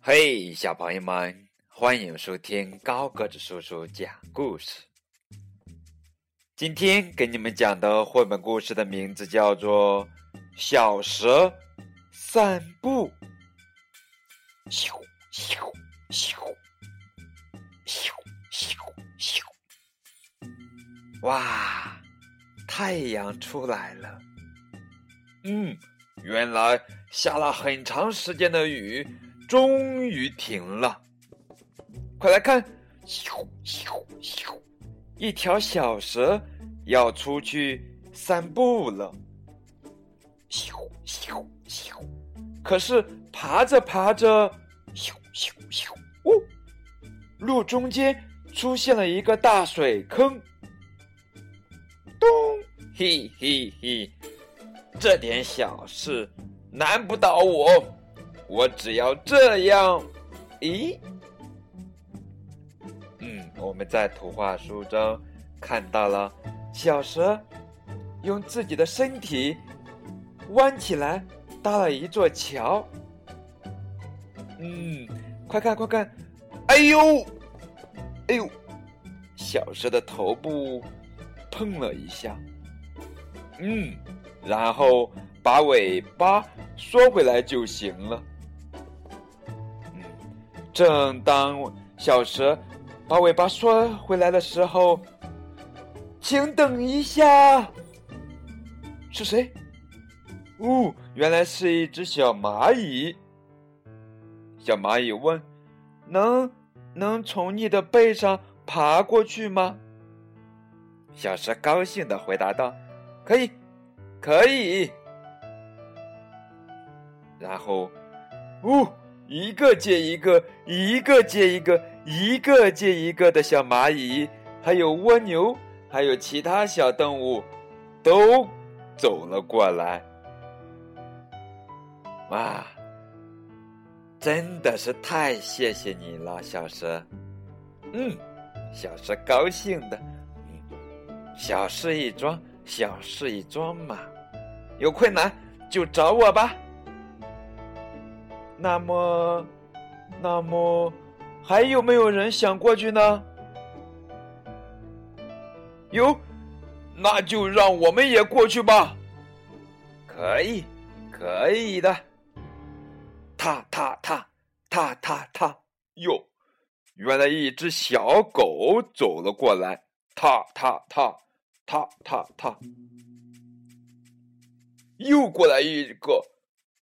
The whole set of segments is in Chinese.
嘿，小朋友们，欢迎收听高个子叔叔讲故事。今天给你们讲的绘本故事的名字叫做《小蛇散步》。咻咻咻咻咻咻！哇，太阳出来了。嗯，原来下了很长时间的雨。终于停了，快来看！咻咻咻！一条小蛇要出去散步了。咻咻咻！可是爬着爬着，咻咻咻！哦，路中间出现了一个大水坑。咚！嘿嘿嘿！这点小事难不倒我。我只要这样，咦？嗯，我们在图画书中看到了小蛇用自己的身体弯起来搭了一座桥。嗯，快看快看！哎呦，哎呦，小蛇的头部碰了一下。嗯，然后把尾巴缩回来就行了。正当小蛇把尾巴缩回来的时候，请等一下，是谁？哦，原来是一只小蚂蚁。小蚂蚁问：“能能从你的背上爬过去吗？”小蛇高兴的回答道：“可以，可以。”然后，哦。一个接一个，一个接一个，一个接一个的小蚂蚁，还有蜗牛，还有其他小动物，都走了过来。哇，真的是太谢谢你了，小蛇。嗯，小蛇高兴的，小事一桩，小事一桩嘛，有困难就找我吧。那么，那么，还有没有人想过去呢？有，那就让我们也过去吧。可以，可以的。踏踏踏，踏踏踏，哟，原来一只小狗走了过来。踏踏踏，踏踏踏，又过来一个，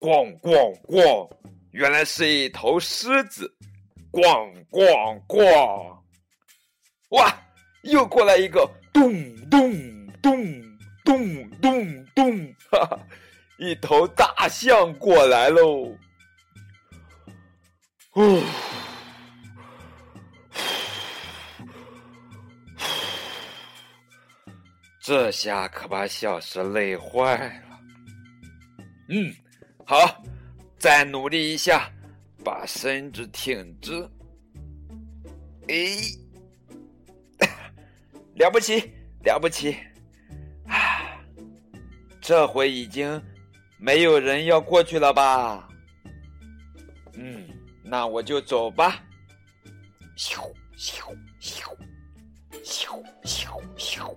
咣咣咣。原来是一头狮子，咣咣咣！哇，又过来一个，咚咚咚咚咚咚！哈哈，一头大象过来喽！哦，这下可把小石累坏了。嗯，好。再努力一下，把身子挺直。哎，了不起，了不起！啊，这回已经没有人要过去了吧？嗯，那我就走吧。咻咻咻咻咻咻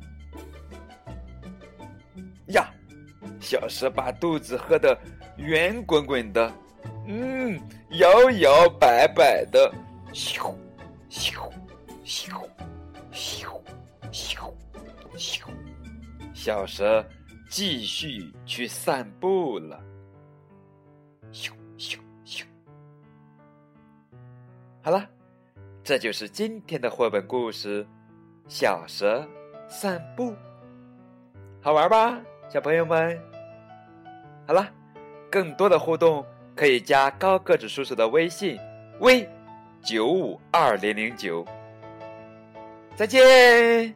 小蛇把肚子喝得圆滚滚的。嗯，摇摇摆摆的，咻，咻，咻，咻，咻，咻，小蛇继续去散步了。咻咻咻！好了，这就是今天的绘本故事《小蛇散步》，好玩吧，小朋友们？好了，更多的互动。可以加高个子叔叔的微信，微九五二零零九。再见。